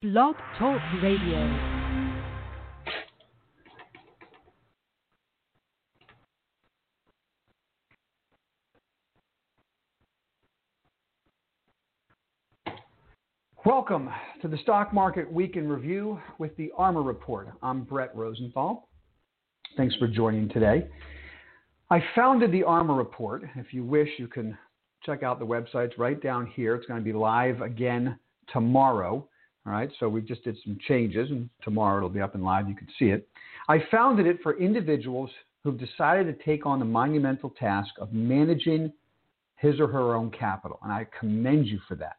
Blog Talk Radio. Welcome to the Stock Market Week in Review with the ARMOR Report. I'm Brett Rosenthal. Thanks for joining today. I founded the ARMOR Report. If you wish, you can check out the websites right down here. It's going to be live again tomorrow. All right, so we just did some changes, and tomorrow it'll be up and live. You can see it. I founded it for individuals who've decided to take on the monumental task of managing his or her own capital, and I commend you for that.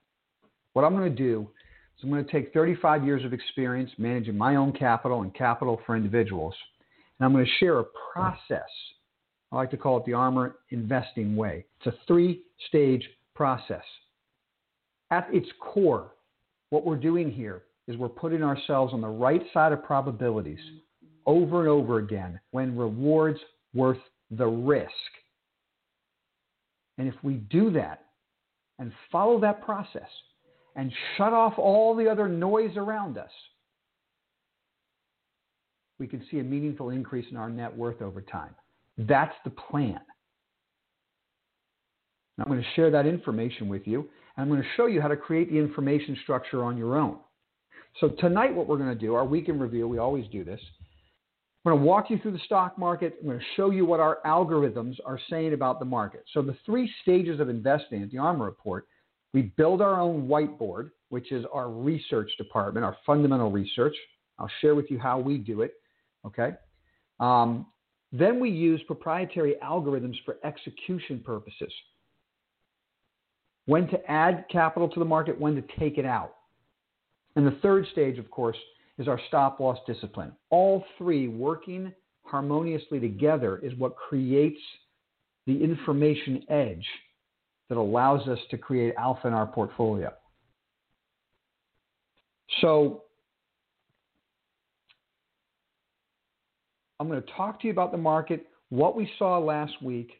What I'm going to do is I'm going to take 35 years of experience managing my own capital and capital for individuals, and I'm going to share a process. I like to call it the ARMOR investing way. It's a three stage process. At its core, what we're doing here is we're putting ourselves on the right side of probabilities over and over again when rewards worth the risk. And if we do that and follow that process, and shut off all the other noise around us, we can see a meaningful increase in our net worth over time. That's the plan. I'm going to share that information with you, and I'm going to show you how to create the information structure on your own. So, tonight, what we're going to do, our week in review, we always do this. I'm going to walk you through the stock market. I'm going to show you what our algorithms are saying about the market. So, the three stages of investing at the ARMOR Report we build our own whiteboard, which is our research department, our fundamental research. I'll share with you how we do it. Okay. Um, then we use proprietary algorithms for execution purposes. When to add capital to the market, when to take it out. And the third stage, of course, is our stop loss discipline. All three working harmoniously together is what creates the information edge that allows us to create alpha in our portfolio. So, I'm going to talk to you about the market, what we saw last week,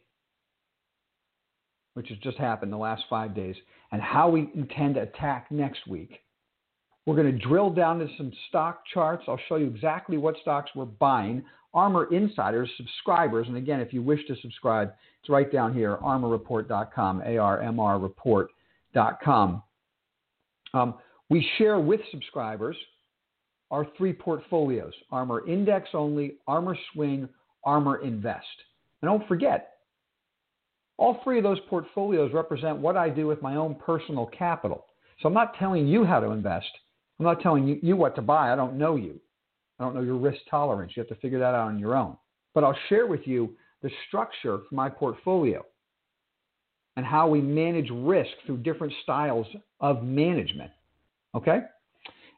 which has just happened the last five days, and how we intend to attack next week. We're going to drill down to some stock charts. I'll show you exactly what stocks we're buying. ARMOR Insiders subscribers, and again, if you wish to subscribe, it's right down here, armorreport.com, A-R-M-R report.com. Um, we share with subscribers our three portfolios, ARMOR Index Only, ARMOR Swing, ARMOR Invest. And don't forget, all three of those portfolios represent what I do with my own personal capital. So I'm not telling you how to invest. I'm not telling you, you what to buy. I don't know you. I don't know your risk tolerance. You have to figure that out on your own. But I'll share with you the structure for my portfolio and how we manage risk through different styles of management. Okay?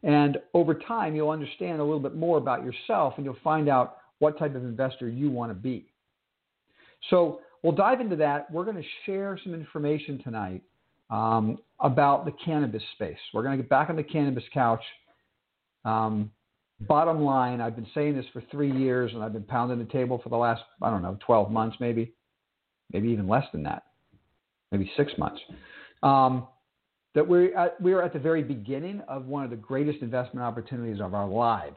And over time, you'll understand a little bit more about yourself and you'll find out what type of investor you want to be. So we'll dive into that. We're going to share some information tonight um, about the cannabis space. We're going to get back on the cannabis couch. Um, Bottom line, I've been saying this for three years and I've been pounding the table for the last, I don't know, 12 months maybe, maybe even less than that, maybe six months. Um, that we're at, we're at the very beginning of one of the greatest investment opportunities of our lives.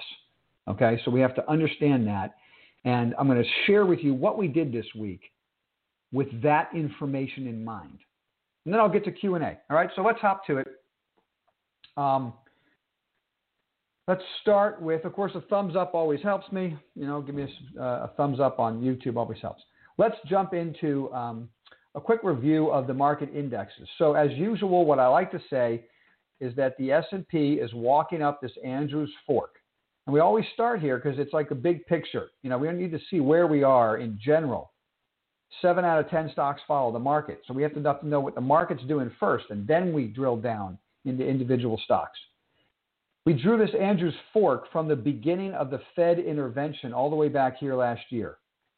Okay, so we have to understand that. And I'm going to share with you what we did this week with that information in mind. And then I'll get to Q&A. All right, so let's hop to it. Um, Let's start with, of course, a thumbs up always helps me. You know, give me a, uh, a thumbs up on YouTube always helps. Let's jump into um, a quick review of the market indexes. So, as usual, what I like to say is that the S&P is walking up this Andrews fork. And we always start here because it's like a big picture. You know, we need to see where we are in general. Seven out of 10 stocks follow the market. So we have to know what the market's doing first, and then we drill down into individual stocks. We drew this Andrews fork from the beginning of the Fed intervention all the way back here last year.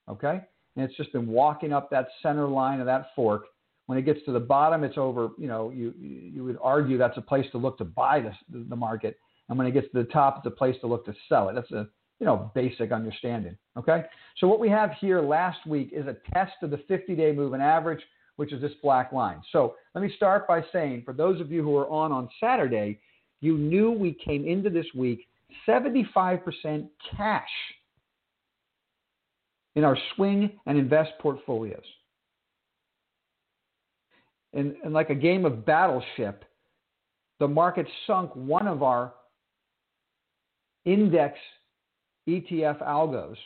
Okay? And it's just been walking up that center line of that fork. When it gets to the bottom, it's over, you know, you, you would argue that's a place to look to buy the, the market. And when it gets to the top, it's a place to look to sell it. That's a, you know, basic understanding. Okay? So what we have here last week is a test of the 50-day moving average, which is this black line. So let me start by saying, for those of you who are on on Saturday, you knew we came into this week 75% cash in our swing and invest portfolios. And, and like a game of battleship, the market sunk one of our index ETF algos,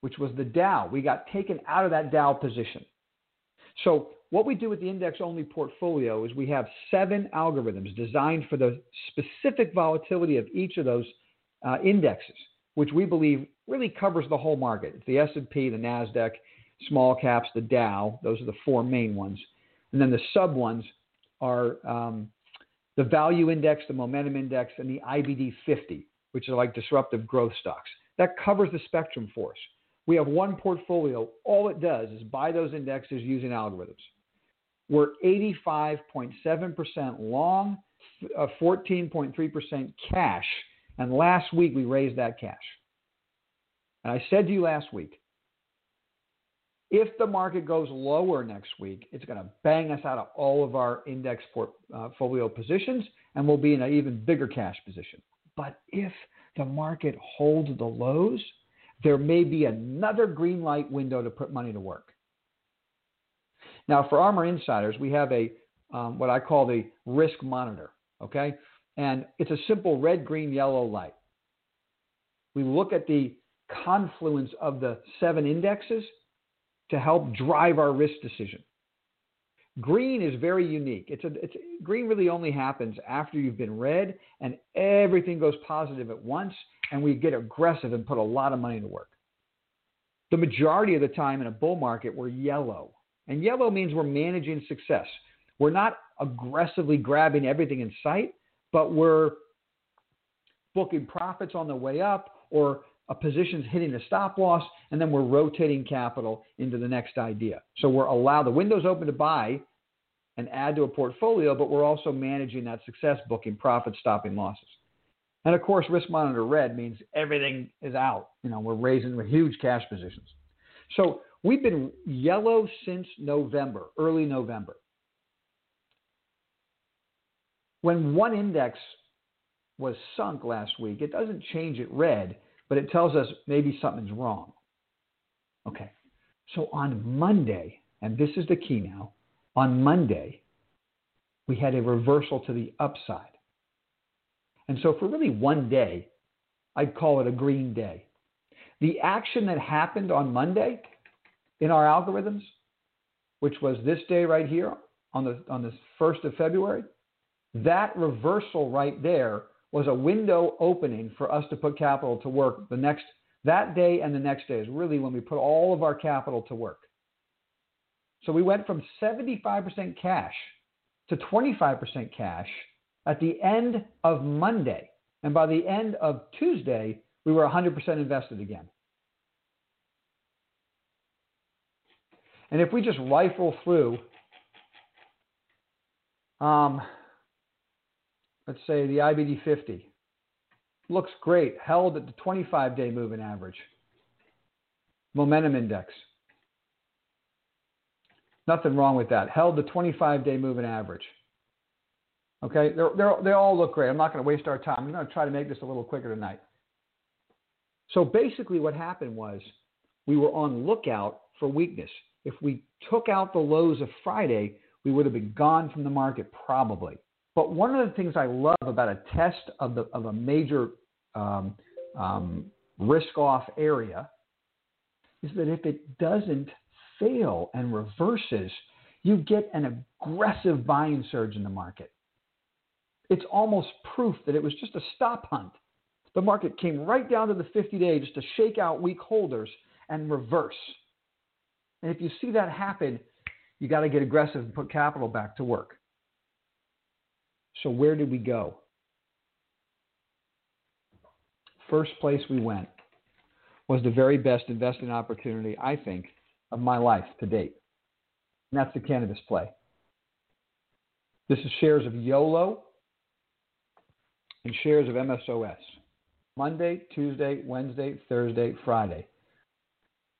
which was the Dow. We got taken out of that Dow position. So, what we do with the index only portfolio is we have seven algorithms designed for the specific volatility of each of those uh, indexes, which we believe really covers the whole market. It's the S&P, the Nasdaq, small caps, the Dow. Those are the four main ones, and then the sub ones are um, the value index, the momentum index, and the IBD 50, which are like disruptive growth stocks. That covers the spectrum for us. We have one portfolio. All it does is buy those indexes using algorithms. We're 85.7% long, 14.3% uh, cash, and last week we raised that cash. And I said to you last week, if the market goes lower next week, it's going to bang us out of all of our index portfolio uh, positions and we'll be in an even bigger cash position. But if the market holds the lows, there may be another green light window to put money to work. Now, for ARMOR Insiders, we have a um, what I call the risk monitor. Okay, and it's a simple red, green, yellow light. We look at the confluence of the seven indexes to help drive our risk decision. Green is very unique. It's a, it's, green really only happens after you've been red and everything goes positive at once, and we get aggressive and put a lot of money to work. The majority of the time in a bull market, we're yellow. And yellow means we're managing success. We're not aggressively grabbing everything in sight, but we're booking profits on the way up or a position's hitting a stop loss, and then we're rotating capital into the next idea. So we're allowed the windows open to buy and add to a portfolio, but we're also managing that success, booking profit stopping losses. And of course, risk monitor red means everything is out. You know, we're raising huge cash positions. So we've been yellow since November, early November. When one index was sunk last week, it doesn't change it red but it tells us maybe something's wrong. Okay, so on Monday, and this is the key now, on Monday, we had a reversal to the upside. And so for really one day, I'd call it a green day. The action that happened on Monday in our algorithms, which was this day right here on the on the 1st of February, that reversal right there was a window opening for us to put capital to work the next that day and the next day is really when we put all of our capital to work. So we went from 75% cash to 25% cash at the end of Monday. And by the end of Tuesday, we were 100% invested again. And if we just rifle through um, let's say the IBD 50. Looks great, held at the 25 day moving average. Momentum index. Nothing wrong with that. Held the 25 day moving average. Okay, they're, they're, they all look great. I'm not going to waste our time. I'm going to try to make this a little quicker tonight. So basically, what happened was we were on lookout for weakness. If we took out the lows of Friday, we would have been gone from the market probably. But one of the things I love about a test of, the, of a major um, um, risk off area is that if it doesn't fail and reverses, you get an aggressive buying surge in the market. It's almost proof that it was just a stop hunt. The market came right down to the 50 day just to shake out weak holders and reverse. And if you see that happen, you got to get aggressive and put capital back to work. So, where did we go? First place we went was the very best investing opportunity, I think, of my life to date. And that's the cannabis play. This is shares of YOLO and shares of MSOS. Monday, Tuesday, Wednesday, Thursday, Friday.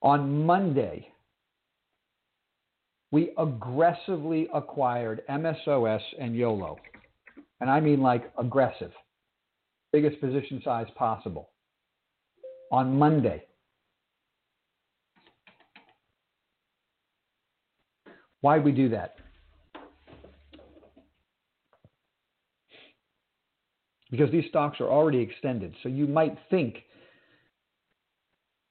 On Monday, we aggressively acquired MSOS and YOLO and I mean like aggressive. biggest position size possible on Monday. Why we do that? Because these stocks are already extended. So you might think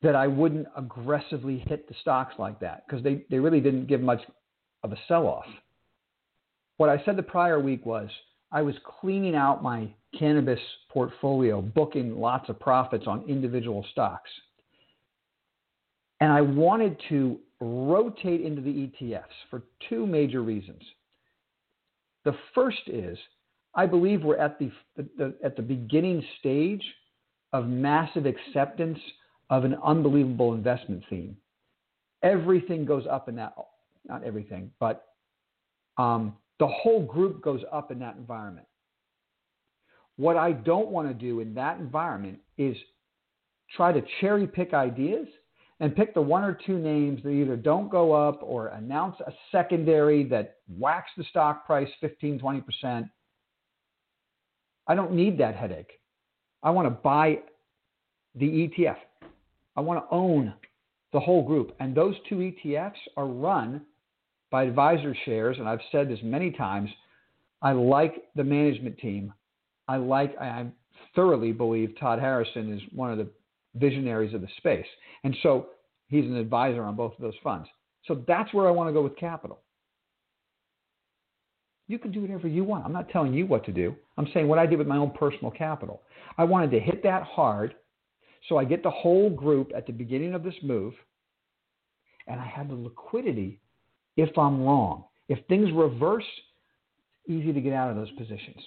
that I wouldn't aggressively hit the stocks like that because they, they really didn't give much of a sell off. What I said the prior week was I was cleaning out my cannabis portfolio, booking lots of profits on individual stocks. And I wanted to rotate into the ETFs for two major reasons. The first is I believe we're at the, the, at the beginning stage of massive acceptance of an unbelievable investment theme. Everything goes up in that, not everything, but um, the whole group goes up in that environment. What I don't want to do in that environment is try to cherry pick ideas and pick the one or two names that either don't go up or announce a secondary that whacks the stock price 15, 20%. I don't need that headache. I want to buy the ETF. I want to own the whole group. And those two ETFs are run by advisor shares, And I've said this many times. I like the management team. I like, I thoroughly believe Todd Harrison is one of the visionaries of the space. And so he's an advisor on both of those funds. So that's where I want to go with capital. You can do whatever you want. I'm not telling you what to do. I'm saying what I did with my own personal capital. I wanted to hit that hard so I get the whole group at the beginning of this move, and I had the liquidity if I'm wrong. If things reverse, easy to get out of those positions.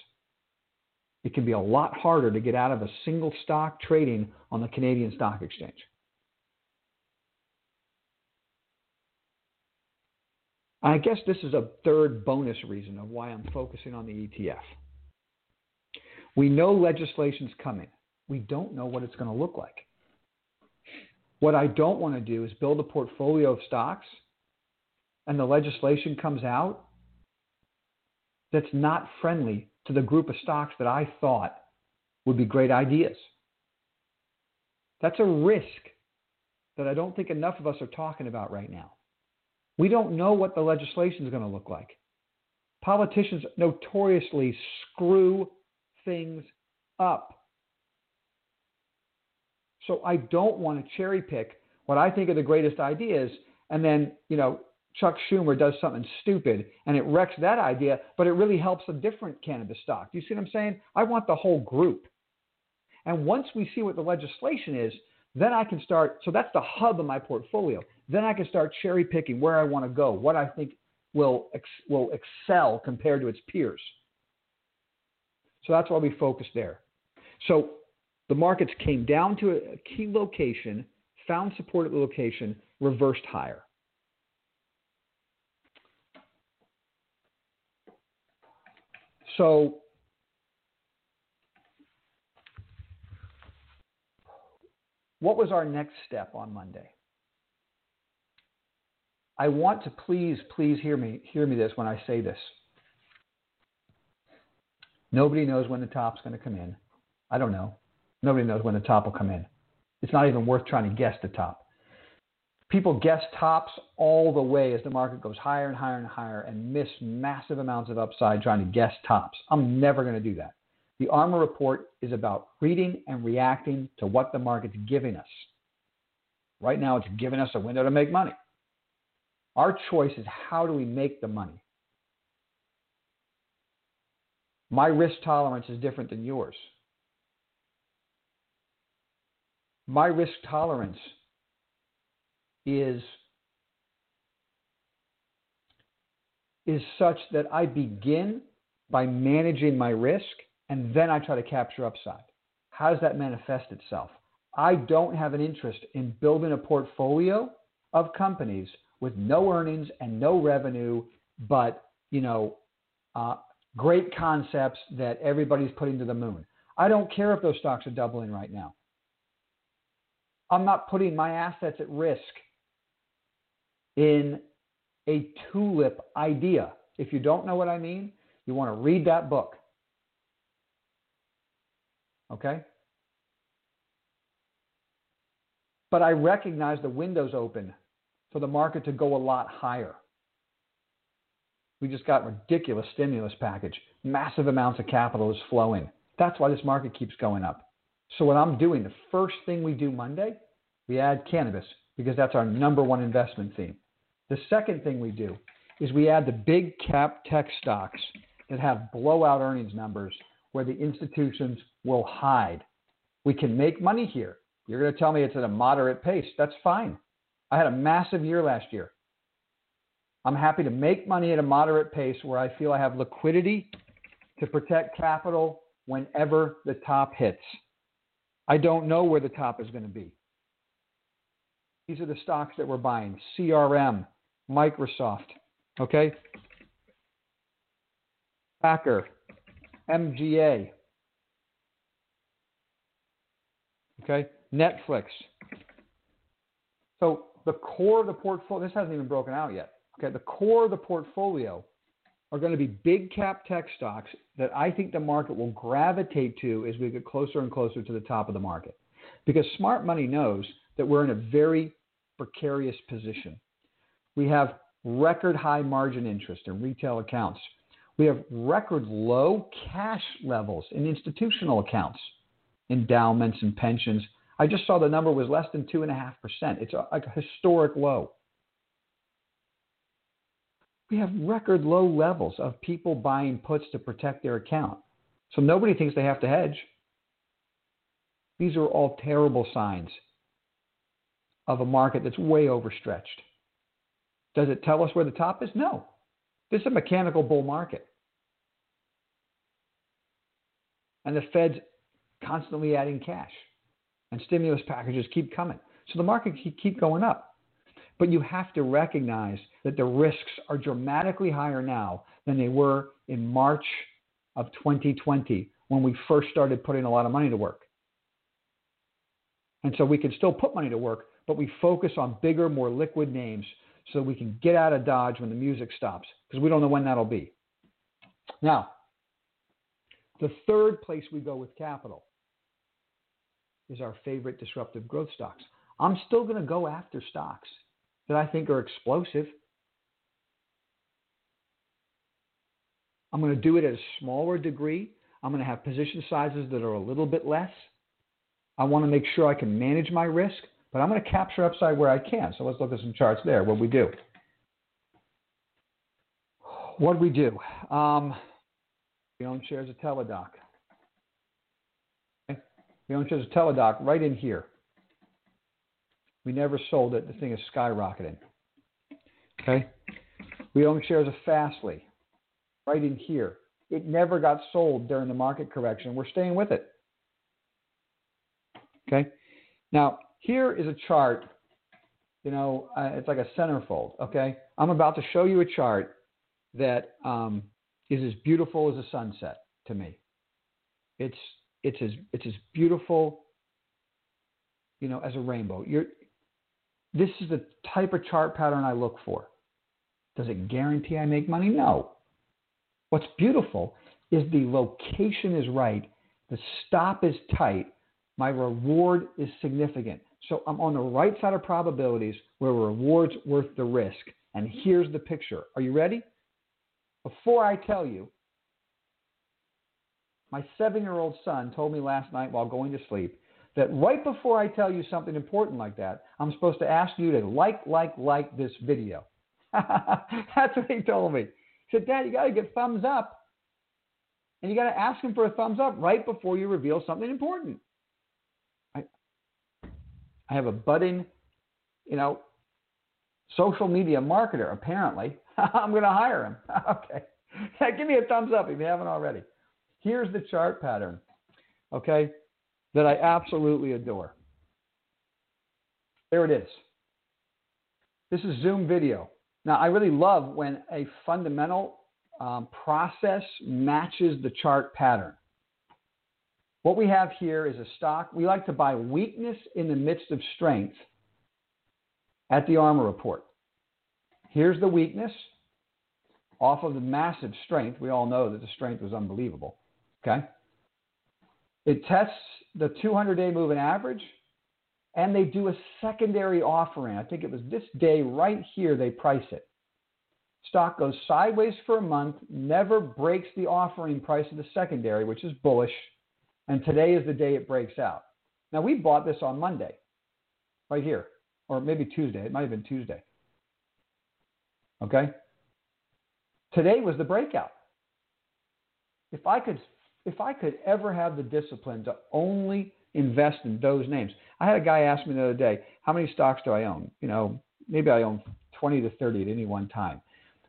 It can be a lot harder to get out of a single stock trading on the Canadian Stock Exchange. I guess this is a third bonus reason of why I'm focusing on the ETF. We know legislation's coming. We don't know what it's going to look like. What I don't want to do is build a portfolio of stocks and the legislation comes out that's not friendly to the group of stocks that I thought would be great ideas. That's a risk that I don't think enough of us are talking about right now. We don't know what the legislation is going to look like. Politicians notoriously screw things up. So I don't want to cherry pick what I think are the greatest ideas and then, you know, Chuck Schumer does something stupid and it wrecks that idea, but it really helps a different cannabis stock. Do you see what I'm saying? I want the whole group. And once we see what the legislation is, then I can start. So that's the hub of my portfolio. Then I can start cherry picking where I want to go, what I think will will excel compared to its peers. So that's why we focus there. So the markets came down to a key location, found support at the location, reversed higher. So what was our next step on Monday? I want to please, please hear me, hear me this when I say this. Nobody knows when the top's going to come in. I don't know. Nobody knows when the top will come in. It's not even worth trying to guess the top. People guess tops all the way as the market goes higher and higher and higher and miss massive amounts of upside trying to guess tops. I'm never going to do that. The Armor report is about reading and reacting to what the market's giving us. Right now, it's giving us a window to make money. Our choice is how do we make the money? My risk tolerance is different than yours. My risk tolerance is is such that I begin by managing my risk and then I try to capture upside. How does that manifest itself? I don't have an interest in building a portfolio of companies with no earnings and no revenue, but you know, uh, great concepts that everybody's putting to the moon. I don't care if those stocks are doubling right now. I'm not putting my assets at risk in a tulip idea. If you don't know what I mean, you want to read that book. Okay? But I recognize the window's open for the market to go a lot higher. We just got ridiculous stimulus package. Massive amounts of capital is flowing. That's why this market keeps going up. So what I'm doing, the first thing we do Monday, we add cannabis because that's our number one investment theme. The second thing we do is we add the big cap tech stocks that have blowout earnings numbers where the institutions will hide. We can make money here. You're going to tell me it's at a moderate pace. That's fine. I had a massive year last year. I'm happy to make money at a moderate pace where I feel I have liquidity to protect capital whenever the top hits. I don't know where the top is going to be. These are the stocks that we're buying CRM, Microsoft, okay? Packer, MGA, okay? Netflix. So the core of the portfolio, this hasn't even broken out yet. Okay, the core of the portfolio are going to be big cap tech stocks that I think the market will gravitate to as we get closer and closer to the top of the market. Because smart money knows that we're in a very precarious position. We have record high margin interest in retail accounts. We have record low cash levels in institutional accounts, endowments, and pensions. I just saw the number was less than 2.5%. It's a, like a historic low. We have record low levels of people buying puts to protect their account. So nobody thinks they have to hedge. These are all terrible signs of a market that's way overstretched. Does it tell us where the top is? No. This is a mechanical bull market. And the Fed's constantly adding cash and stimulus packages keep coming. So the market keep going up. But you have to recognize that the risks are dramatically higher now than they were in March of 2020 when we first started putting a lot of money to work. And so we can still put money to work, but we focus on bigger, more liquid names so we can get out of Dodge when the music stops because we don't know when that'll be. Now, the third place we go with capital is our favorite disruptive growth stocks. I'm still going to go after stocks that I think are explosive. I'm going to do it at a smaller degree. I'm going to have position sizes that are a little bit less. I want to make sure I can manage my risk, but I'm going to capture upside where I can. So let's look at some charts there. What we do. What we do? Um, we own shares of Teladoc. We own shares of Teladoc right in here. We never sold it. The thing is skyrocketing. Okay. We own shares of Fastly right in here. It never got sold during the market correction. We're staying with it. Okay. Now, here is a chart. You know, uh, it's like a centerfold. Okay. I'm about to show you a chart that um, is as beautiful as a sunset to me. It's it's as it's as beautiful, you know, as a rainbow. You're this is the type of chart pattern I look for. Does it guarantee I make money? No. What's beautiful is the location is right, the stop is tight, my reward is significant. So I'm on the right side of probabilities where reward's worth the risk. And here's the picture. Are you ready? Before I tell you, my seven year old son told me last night while going to sleep that right before I tell you something important like that, I'm supposed to ask you to like, like, like this video. That's what he told me. He said, Dad, you got to get thumbs up. And you got to ask him for a thumbs up right before you reveal something important. I, have a budding, you know, social media marketer, apparently. I'm going to hire him. okay. Give me a thumbs up if you haven't already. Here's the chart pattern, okay, that I absolutely adore. There it is. This is Zoom video. Now, I really love when a fundamental um, process matches the chart pattern. What we have here is a stock. We like to buy weakness in the midst of strength at the armor report. Here's the weakness off of the massive strength. We all know that the strength was unbelievable. Okay? It tests the 200 day moving average, and they do a secondary offering. I think it was this day right here they price it. Stock goes sideways for a month, never breaks the offering price of the secondary, which is bullish, and today is the day it breaks out. Now, we bought this on Monday, right here, or maybe Tuesday. It might have been Tuesday. Okay? Today was the breakout. If I could if I could ever have the discipline to only invest in those names. I had a guy ask me the other day, how many stocks do I own? You know, maybe I own 20 to 30 at any one time.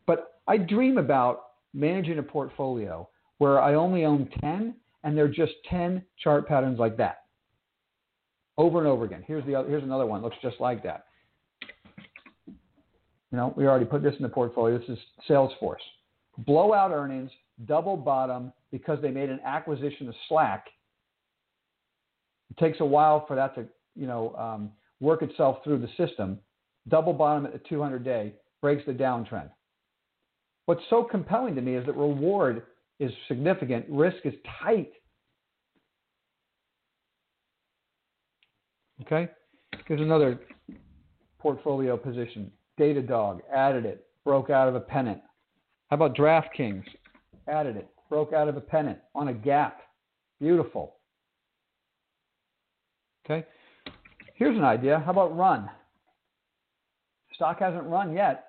But I dream about managing a portfolio where I only own 10 and they're just 10 chart patterns like that. Over and over again. Here's the other, here's another one looks just like that. You know, we already put this in the portfolio. This is Salesforce. Blowout earnings, double bottom because they made an acquisition of Slack. It takes a while for that to, you know, um, work itself through the system. Double bottom at the 200 day breaks the downtrend. What's so compelling to me is that reward is significant, risk is tight. Okay? Here's another portfolio position. Datadog, added it, broke out of a pennant. How about DraftKings? Added it, broke out of a pennant on a gap. Beautiful. Okay? Here's an idea. How about run? Stock hasn't run yet.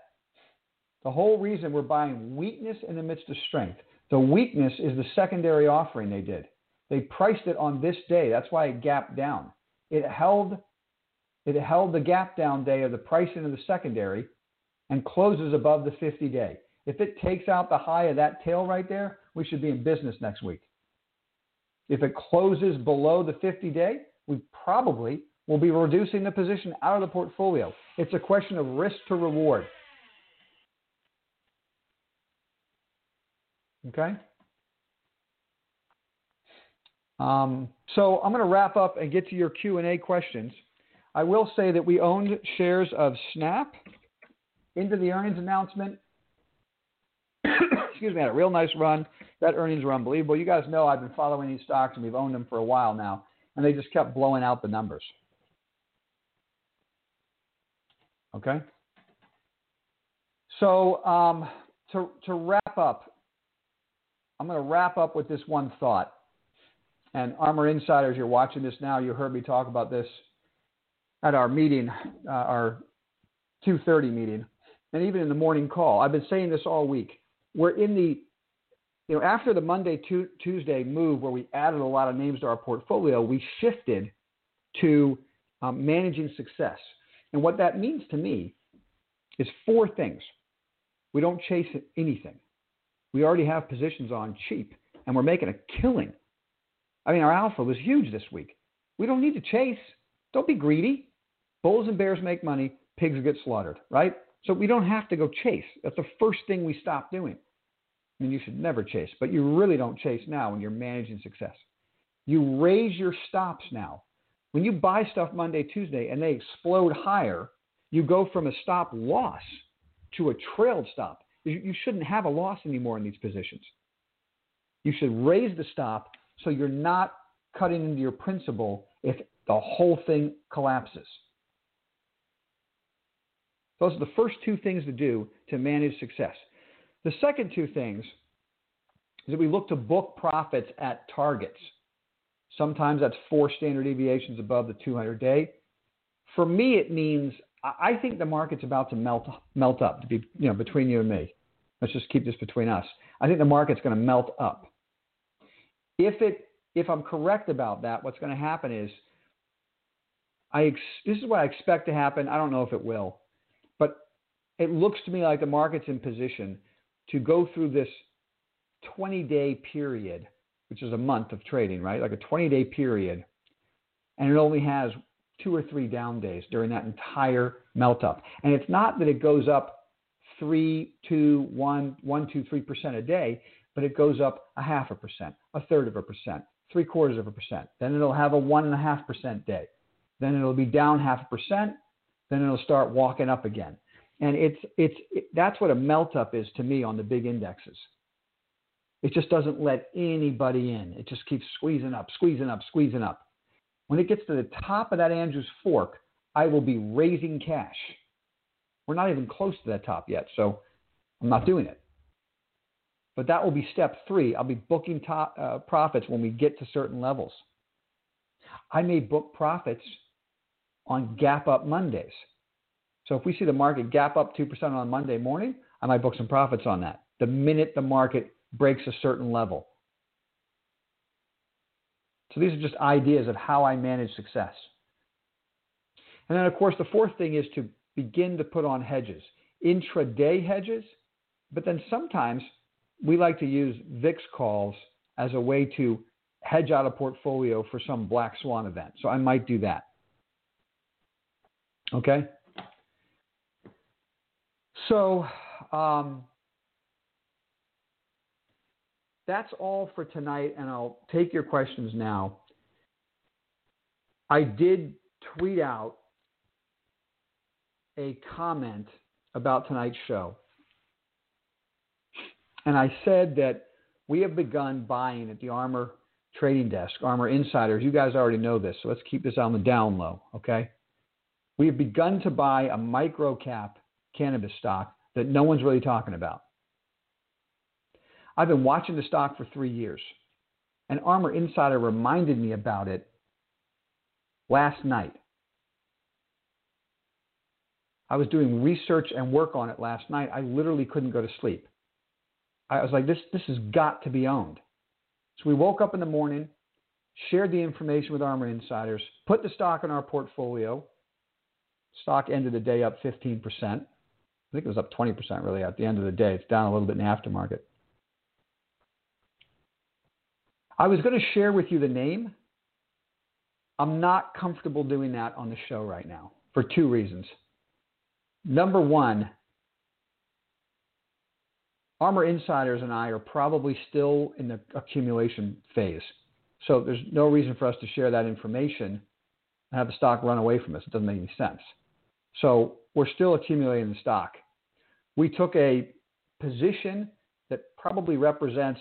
The whole reason we're buying weakness in the midst of strength. The weakness is the secondary offering they did. They priced it on this day. That's why it gapped down. It held it held the gap down day of the pricing of the secondary and closes above the 50 day. If it takes out the high of that tail right there, we should be in business next week. If it closes below the 50 day, we probably will be reducing the position out of the portfolio. It's a question of risk to reward. Okay? Um, so I'm going to wrap up and get to your Q&A questions. I will say that we owned shares of Snap into the earnings announcement. Excuse me, had a real nice run. That earnings were unbelievable. You guys know I've been following these stocks and we've owned them for a while now, and they just kept blowing out the numbers. Okay? So um, to, to wrap up, I'm going to wrap up with this one thought. And ARMR Insiders, you're watching this now. You heard me talk about this at our meeting, uh, our 2:30 meeting, and even in the morning call. I've been saying this all week. We're in the, you know, after the Monday Tuesday move where we added a lot of names to our portfolio, we shifted to um, managing success. And what that means to me is four things. We don't chase anything we already have positions on cheap, and we're making a killing. I mean, our alpha was huge this week. We don't need to chase. Don't be greedy. Bulls and bears make money, pigs get slaughtered, right? So we don't have to go chase. That's the first thing we stop doing. I mean, you should never chase, but you really don't chase now when you're managing success. You raise your stops now. When you buy stuff Monday, Tuesday, and they explode higher, you go from a stop loss to a trailed stop. You shouldn't have a loss anymore in these positions. You should raise the stop so you're not cutting into your principal if the whole thing collapses. Those are the first two things to do to manage success. The second two things is that we look to book profits at targets. Sometimes that's four standard deviations above the 200 day. For me, it means I think the market's about to melt melt up. To be you know between you and me, let's just keep this between us. I think the market's going to melt up. If it if I'm correct about that, what's going to happen is I ex- this is what I expect to happen. I don't know if it will, but it looks to me like the market's in position to go through this 20 day period, which is a month of trading, right? Like a 20 day period, and it only has two or three down days during that entire melt up. And it's not that it goes up three, two, one, one, two, three percent a day, but it goes up a half a percent, a third of a percent, three quarters of a percent. Then it'll have a one and a half percent day. Then it'll be down half a percent. Then it'll start walking up again. And it's it's it, that's what a melt up is to me on the big indexes. It just doesn't let anybody in. It just keeps squeezing up, squeezing up, squeezing up. When it gets to the top of that Andrews fork, I will be raising cash. We're not even close to that top yet, so I'm not doing it. But that will be step three. I'll be booking top, uh, profits when we get to certain levels. I may book profits on gap up Mondays. So if we see the market gap up 2% on Monday morning, I might book some profits on that. The minute the market breaks a certain level. So these are just ideas of how I manage success. And then, of course, the fourth thing is to begin to put on hedges, intraday hedges, but then sometimes we like to use VIX calls as a way to hedge out a portfolio for some black swan event. So I might do that. Okay? So um, that's all for tonight, and I'll take your questions now. I did tweet out a comment about tonight's show. And I said that we have begun buying at the Armor trading desk, Armor Insiders. You guys already know this, so let's keep this on the down low, okay? We have begun to buy a micro cap cannabis stock that no one's really talking about. I've been watching the stock for three years, and Armor Insider reminded me about it last night. I was doing research and work on it last night. I literally couldn't go to sleep. I was like, this, this has got to be owned. So we woke up in the morning, shared the information with Armor Insiders, put the stock in our portfolio. Stock ended the day up 15%. I think it was up 20% really at the end of the day. It's down a little bit in the aftermarket. I was going to share with you the name. I'm not comfortable doing that on the show right now for two reasons. Number one, Armor Insiders and I are probably still in the accumulation phase. So there's no reason for us to share that information and have the stock run away from us. It doesn't make any sense. So we're still accumulating the stock. We took a position that probably represents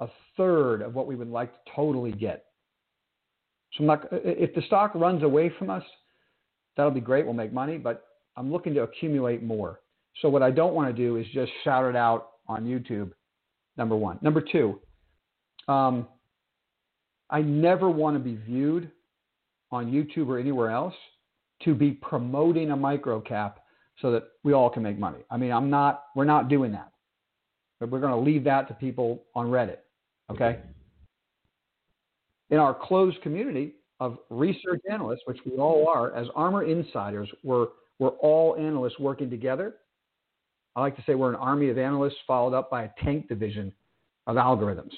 a third of what we would like to totally get. So not, if the stock runs away from us, that'll be great. We'll make money, but I'm looking to accumulate more. So what I don't want to do is just shout it out on YouTube. Number one. Number two. Um, I never want to be viewed on YouTube or anywhere else to be promoting a micro cap so that we all can make money. I mean, I'm not. We're not doing that. But we're going to leave that to people on Reddit. Okay. In our closed community of research analysts, which we all are, as Armor Insiders, we're we're all analysts working together I like to say we're an army of analysts followed up by a tank division of algorithms.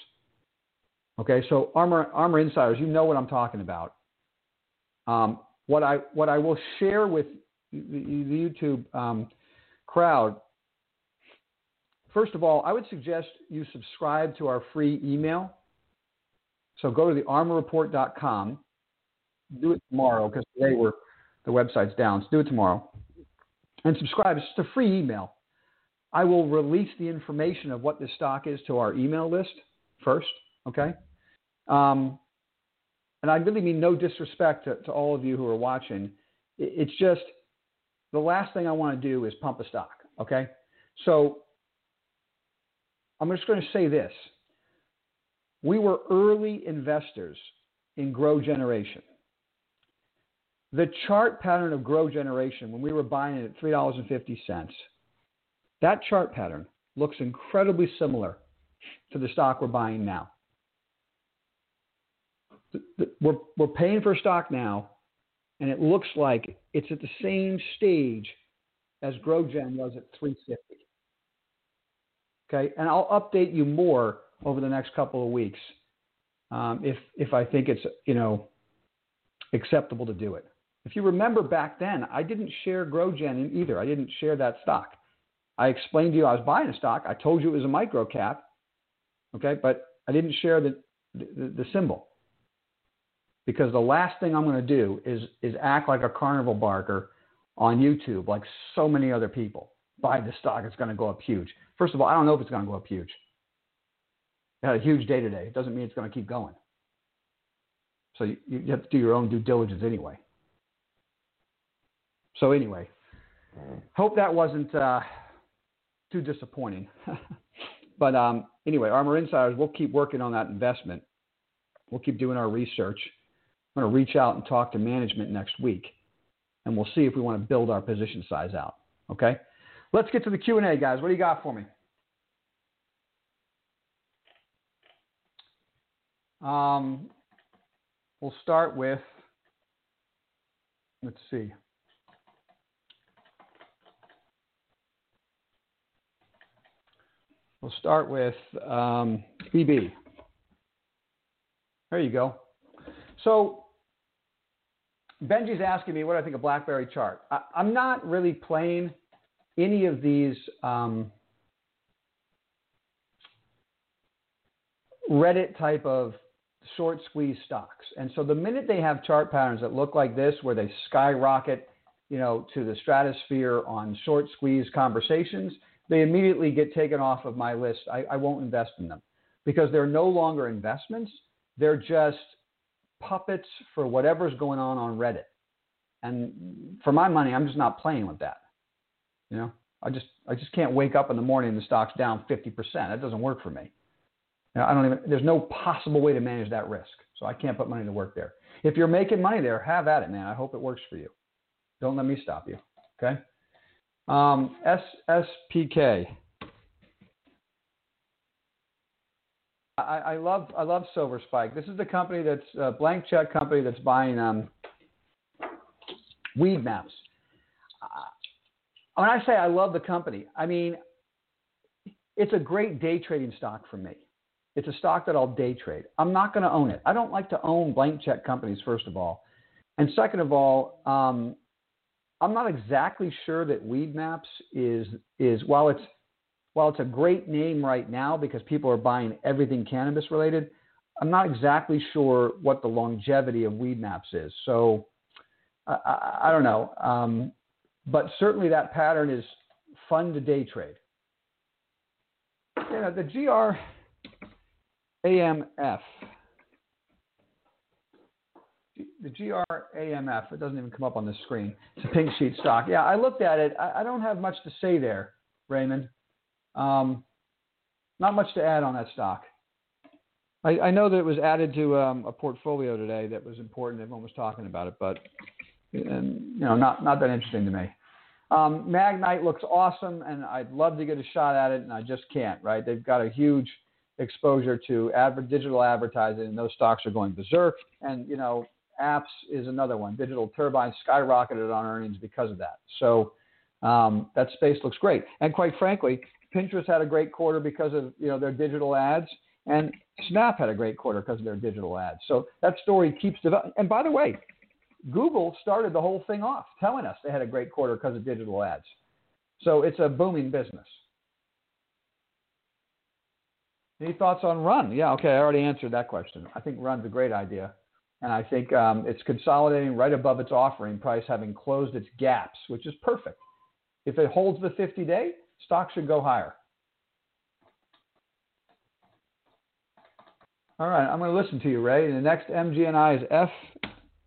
Okay, so Armor, ARMR Insiders, you know what I'm talking about. Um, what I what I will share with the, the YouTube um, crowd. First of all, I would suggest you subscribe to our free email. So go to the armorreport.com. Do it tomorrow because today we're the website's down. So do it tomorrow. And subscribe. It's just a free email. I will release the information of what this stock is to our email list first, okay? Um, and I really mean no disrespect to, to all of you who are watching. It's just the last thing I want to do is pump a stock, okay? So I'm just going to say this. We were early investors in Grow Generation. The chart pattern of Grow Generation, when we were buying it at $3.50, that chart pattern looks incredibly similar to the stock we're buying now. We're, we're paying for stock now, and it looks like it's at the same stage as GrowGen was at 350. Okay, and I'll update you more over the next couple of weeks um, if if I think it's you know acceptable to do it. If you remember back then, I didn't share GrowGen either. I didn't share that stock. I explained to you I was buying a stock. I told you it was a micro cap. Okay, but I didn't share the, the, the symbol because the last thing I'm going to do is is act like a carnival barker on YouTube, like so many other people. Buy the stock, it's going to go up huge. First of all, I don't know if it's going to go up huge. It had a huge day today. It doesn't mean it's going to keep going. So you, you have to do your own due diligence anyway. So anyway, hope that wasn't uh, too disappointing. but um, anyway, Armor Insiders, we'll keep working on that investment. We'll keep doing our research. I'm going to reach out and talk to management next week, and we'll see if we want to build our position size out. Okay, let's get to the Q and A, guys. What do you got for me? Um, we'll start with. Let's see. We'll start with um, BB. There you go. So Benji's asking me what I think of BlackBerry chart. I, am not really playing any of these um, Reddit type of short squeeze stocks. And so the minute they have chart patterns that look like this, where they skyrocket, you know, to the stratosphere on short squeeze conversations, they immediately get taken off of my list. I, I won't invest in them because they're no longer investments. They're just puppets for whatever's going on on Reddit. And for my money, I'm just not playing with that. You know, I just I just can't wake up in the morning and the stock's down 50%. That doesn't work for me. You know, I don't even. There's no possible way to manage that risk. So I can't put money to work there. If you're making money there, have at it, man. I hope it works for you. Don't let me stop you. Okay. Um, SSPK. I, I, love I love Silver Spike. This is the company that's a blank check company that's buying um, Weedmaps. Uh, when I say I love the company, I mean it's a great day trading stock for me. It's a stock that I'll day trade. I'm not going to own it. I don't like to own blank check companies, first of all, and second of all, um, I'm not exactly sure that Weedmaps is is while it's while it's a great name right now because people are buying everything cannabis related. I'm not exactly sure what the longevity of Weedmaps is. So I, I, I don't know, um, but certainly that pattern is fun to day trade. You know, the GRAMF the GRAMF, it doesn't even come up on the screen. It's a pink sheet stock. Yeah, I looked at it. I, I don't have much to say there, Raymond. Um, not much to add on that stock. I, I know that it was added to um, a portfolio today that was important. Everyone was talking about it, but and, you know, not not that interesting to me. Um, Magnite looks awesome, and I'd love to get a shot at it, and I just can't. Right? They've got a huge exposure to adver- digital advertising, and those stocks are going berserk. And you know, apps is another one. Digital Turbine skyrocketed on earnings because of that. So um, that space looks great. And quite frankly, Pinterest had a great quarter because of you know their digital ads, and Snap had a great quarter because of their digital ads. So that story keeps developing. And by the way, Google started the whole thing off telling us they had a great quarter because of digital ads. So it's a booming business. Any thoughts on Run? Yeah, okay, I already answered that question. I think Run's a great idea. And I think um, it's consolidating right above its offering price, having closed its gaps, which is perfect. If it holds the 50 day, stock should go higher. All right, I'm going to listen to you, Ray. The next MGNI is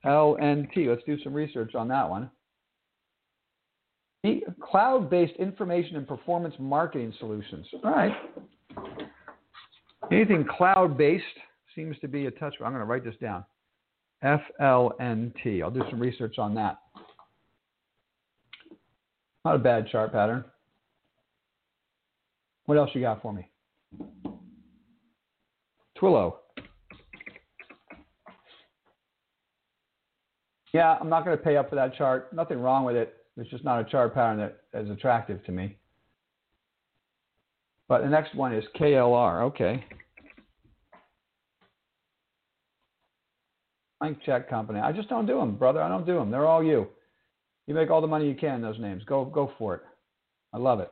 FLNT. Let's do some research on that one. Cloud based information and performance marketing solutions. All right. Anything cloud based seems to be a touch. I'm going to write this down. FLNT. I'll do some research on that. Not a bad chart pattern. What else you got for me? Twilio. Yeah, I'm not going to pay up for that chart. Nothing wrong with it. It's just not a chart pattern that is attractive to me. But the next one is KLR. Okay. blank check company. I just don't do them, brother. I don't do them. They're all you. You make all the money you can those names. Go go for it. I love it.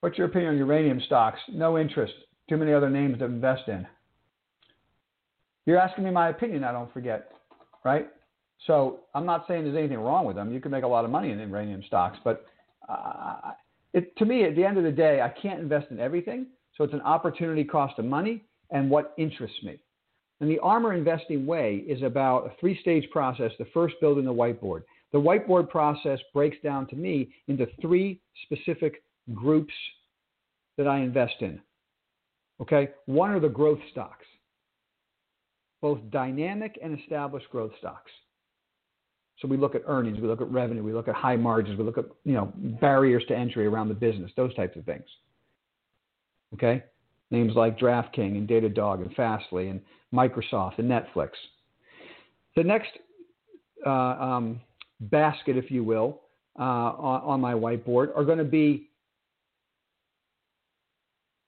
What's your opinion on uranium stocks? No interest. Too many other names to invest in. You're asking me my opinion, I don't forget, right? So I'm not saying there's anything wrong with them. You can make a lot of money in uranium stocks, but uh, it, to me, at the end of the day, I can't invest in everything. So it's an opportunity cost of money and what interests me. And the Armor Investing Way is about a three stage process. The first, building the whiteboard. The whiteboard process breaks down to me into three specific groups that I invest in. Okay? One are the growth stocks, both dynamic and established growth stocks. So we look at earnings, we look at revenue, we look at high margins, we look at you know barriers to entry around the business, those types of things. Okay? Names like DraftKings and Datadog and Fastly and Microsoft and Netflix. The next uh, um, basket, if you will, uh, on, on, my whiteboard are going to be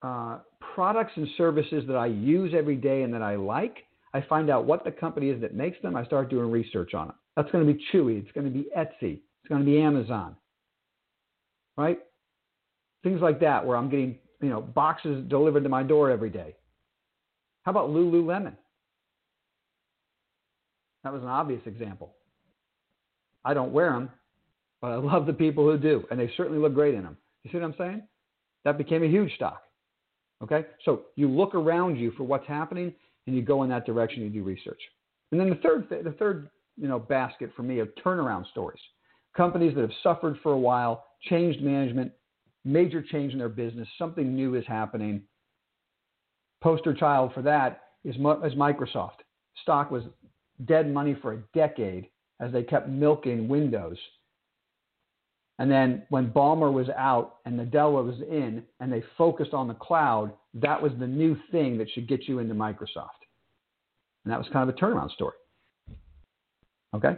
uh, products and services that I use every day and that I like. I find out what the company is that makes them. I start doing research on it. That's going to be Chewy. It's going to be Etsy. It's going to be Amazon. Right? Things like that where I'm getting, you know, boxes delivered to my door every day. How about Lululemon? That was an obvious example. I don't wear them, but I love the people who do, and they certainly look great in them. You see what I'm saying? That became a huge stock. Okay? So you look around you for what's happening and you go in that direction, you do research. And then the third, the third you know, basket for me of turnaround stories. Companies that have suffered for a while, changed management, major change in their business, something new is happening. Poster child for that is, is Microsoft. Stock was dead money for a decade as they kept milking Windows. And then when Ballmer was out and Nadella was in and they focused on the cloud, that was the new thing that should get you into Microsoft. And that was kind of a turnaround story. Okay.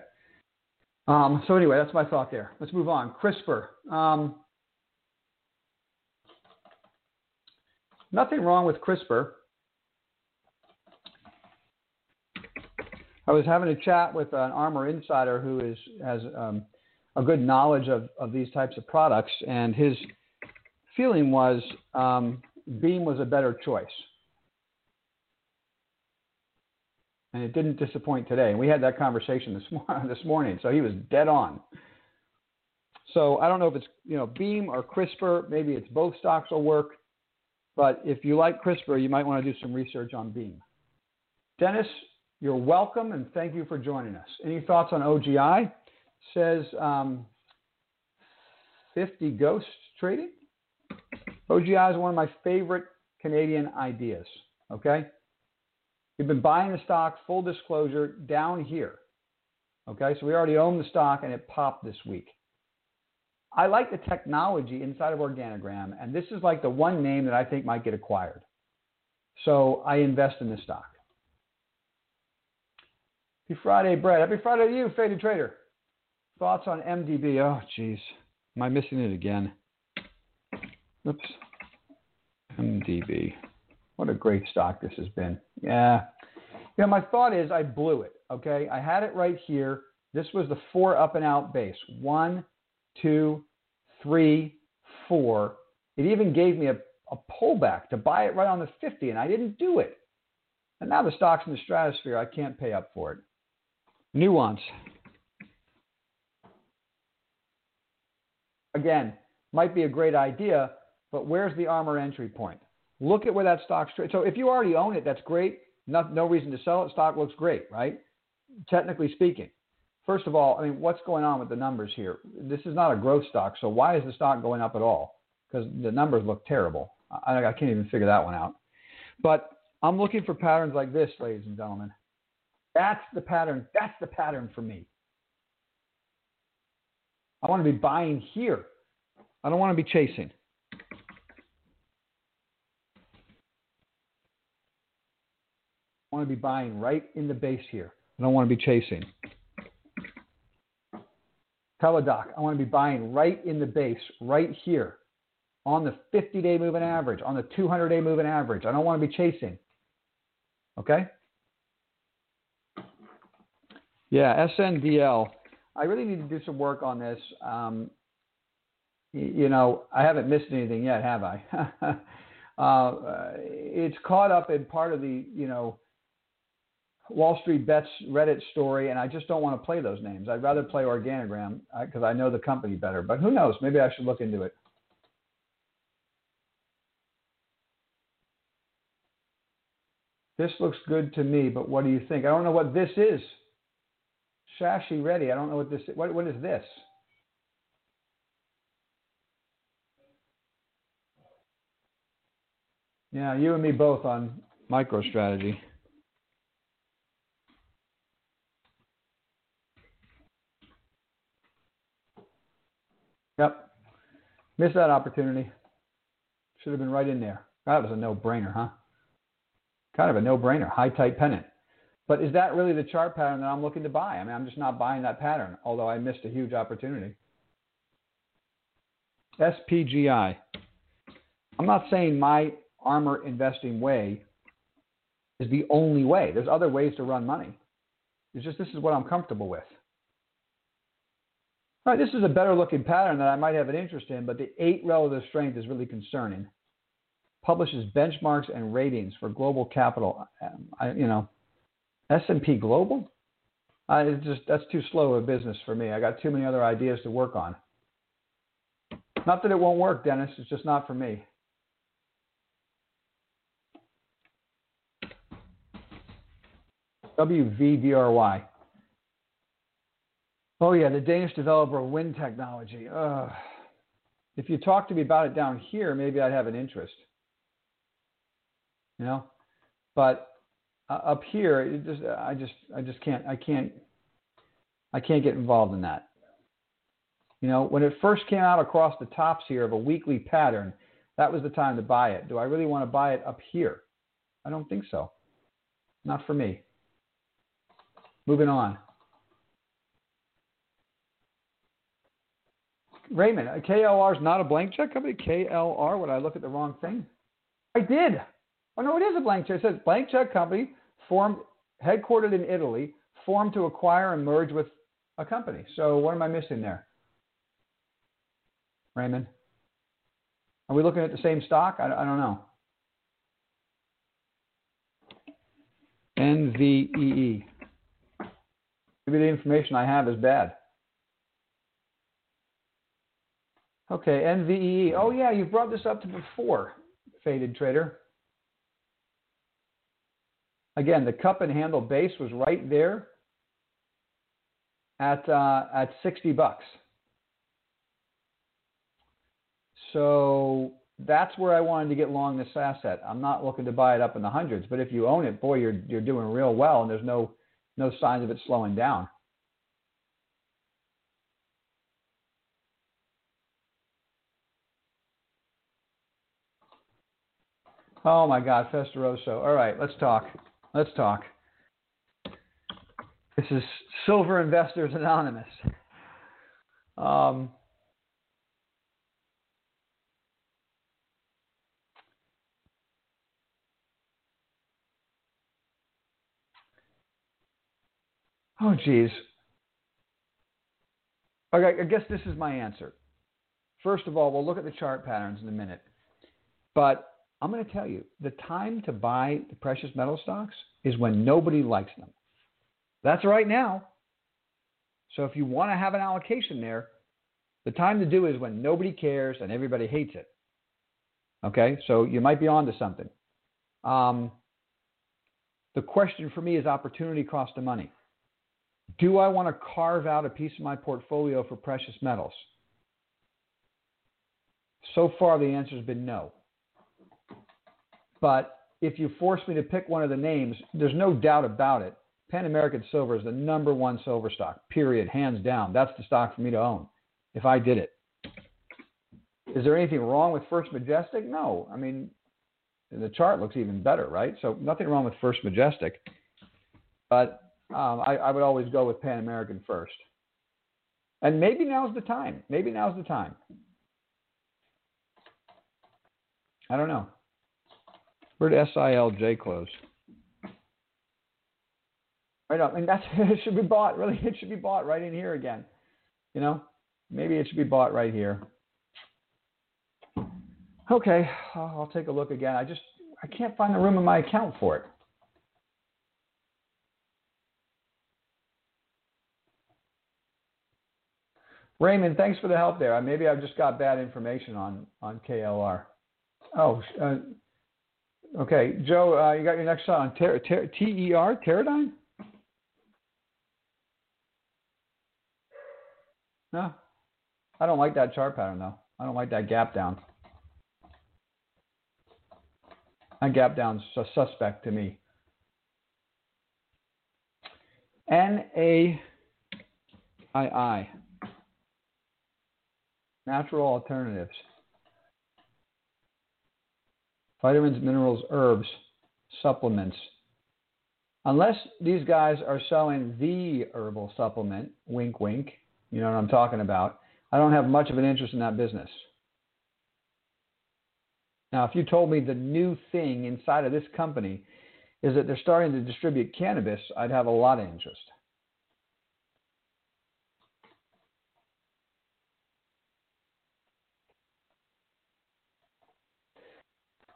Um, so anyway, that's my thought there. Let's move on. CRISPR. Um, nothing wrong with CRISPR. I was having a chat with an Armor insider who is has um, a good knowledge of, of these types of products, and his feeling was um, Beam was a better choice. and it didn't disappoint today. And we had that conversation this, morning, this morning, so he was dead on. So I don't know if it's you know Beam or CRISPR. Maybe it's both stocks will work. But if you like CRISPR, you might want to do some research on Beam. Dennis, you're welcome and thank you for joining us. Any thoughts on OGI? Says um, 50 Ghost Trading. OGI is one of my favorite Canadian ideas. Okay, We've been buying the stock, full disclosure, down here. Okay, so we already own the stock and it popped this week. I like the technology inside of Organigram, and this is like the one name that I think might get acquired. So I invest in this stock. Happy Friday, Brett. Happy Friday to you, Faded Trader. Thoughts on MDB? Oh, jeez. Am I missing it again? Oops. MDB. What a great stock this has been. Yeah. You know, my thought is I blew it. Okay. I had it right here. This was the four up and out base. One, two, three, four. It even gave me a, a pullback to buy it right on the 50, and I didn't do it. And now the stock's in the stratosphere. I can't pay up for it. Nuance. Again, might be a great idea, but where's the armor entry point? Look at where that stock's trading. So if you already own it, that's great. No, no reason to sell it. Stock looks great, right? Technically speaking. First of all, I mean, what's going on with the numbers here? This is not a growth stock, so why is the stock going up at all? Because the numbers look terrible. I, I can't even figure that one out. But I'm looking for patterns like this, ladies and gentlemen. That's the pattern. That's the pattern for me. I want to be buying here. I don't want to be chasing. Want to be buying right in the base here. I don't want to be chasing. Teladoc, I want to be buying right in the base, right here, on the 50 day moving average, on the 200 day moving average. I don't want to be chasing. Okay? Yeah, SNDL. I really need to do some work on this. Um, you know, I haven't missed anything yet, have I? uh, it's caught up in part of the, you know, Wall Street Bets Reddit story, and I just don't want to play those names. I'd rather play Organigram because I know the company better. But who knows? Maybe I should look into it. This looks good to me, but what do you think? I don't know what this is. Shashi Reddy, I don't know what this is. What, what is this? Yeah, you and me both on MicroStrategy. Missed that opportunity. Should have been right in there. That was a no brainer, huh? Kind of a no brainer. High tight pennant. But is that really the chart pattern that I'm looking to buy? I mean, I'm just not buying that pattern, although I missed a huge opportunity. SPGI. I'm not saying my armor investing way is the only way. There's other ways to run money. It's just this is what I'm comfortable with. All right, this is a better looking pattern that I might have an interest in, but the eight relative strength is really concerning. Publishes benchmarks and ratings for global capital. Um, I, you know, S&P Global. I just that's too slow a business for me. I got too many other ideas to work on. Not that it won't work, Dennis. It's just not for me. VWDRY. Oh, yeah, the Danish developer of wind technology. Uh, if you talk to me about it down here, maybe I'd have an interest. You know, but uh, up here, just I just I just can't I can't I can't get involved in that. You know, when it first came out across the tops here of a weekly pattern, that was the time to buy it. Do I really want to buy it up here? I don't think so. Not for me. Moving on. Raymond, KLR is not a blank check company. KLR, would I look at the wrong thing? I did. Oh no, it is a blank check. It says blank check company formed, headquartered in Italy, formed to acquire and merge with a company. So what am I missing there, Raymond? Are we looking at the same stock? I, I don't know. NVEE. Maybe the information I have is bad. Okay, NVEE. Oh, yeah, you've brought this up to before, Faded Trader. Again, the cup and handle base was right there at, uh, at 60 bucks. So that's where I wanted to get long this asset. I'm not looking to buy it up in the hundreds, but if you own it, boy, you're, you're doing real well, and there's no no signs of it slowing down. Oh my God, Festeroso. All right, let's talk. Let's talk. This is Silver Investors Anonymous. Um, Oh, geez. Okay, I guess this is my answer. First of all, we'll look at the chart patterns in a minute. But I'm going to tell you the time to buy the precious metal stocks is when nobody likes them. That's right now. So if you want to have an allocation there, the time to do is when nobody cares and everybody hates it. Okay, so you might be on to something. Um, the question for me is opportunity cost of money. Do I want to carve out a piece of my portfolio for precious metals? So far, the answer has been no. But if you force me to pick one of the names, there's no doubt about it. Pan American Silver is the number one silver stock, period, hands down. That's the stock for me to own if I did it. Is there anything wrong with First Majestic? No. I mean, the chart looks even better, right? So nothing wrong with First Majestic. But um, I, I would always go with Pan American first. And maybe now's the time. Maybe now's the time. I don't know. Where did SILJ close? Right up. And that's it should be bought. Really, it should be bought right in here again. You know, maybe it should be bought right here. Okay, I'll take a look again. I just I can't find the room in my account for it. Raymond, thanks for the help there. Maybe I've just got bad information on, on KLR. Oh, uh, Okay, Joe, uh, you got your next song, Ter- Ter- T-E-R? No, I don't like that chart pattern though. I don't like that gap down. That gap down's a suspect to me. N A I I. Natural alternatives. Vitamins, minerals, herbs, supplements. Unless these guys are selling the herbal supplement, wink, wink, you know what I'm talking about, I don't have much of an interest in that business. Now, if you told me the new thing inside of this company is that they're starting to distribute cannabis, I'd have a lot of interest.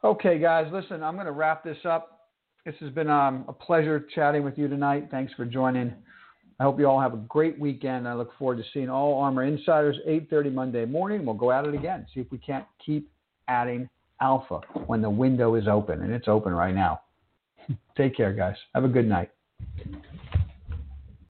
Okay, guys, listen, I'm going to wrap this up. This has been um, a pleasure chatting with you tonight. Thanks for joining. I hope you all have a great weekend. I look forward to seeing all Armor Insiders 8:30 Monday morning. We'll go at it again. See if we can't keep adding alpha when the window is open, and it's open right now. Take care, guys. Have a good night.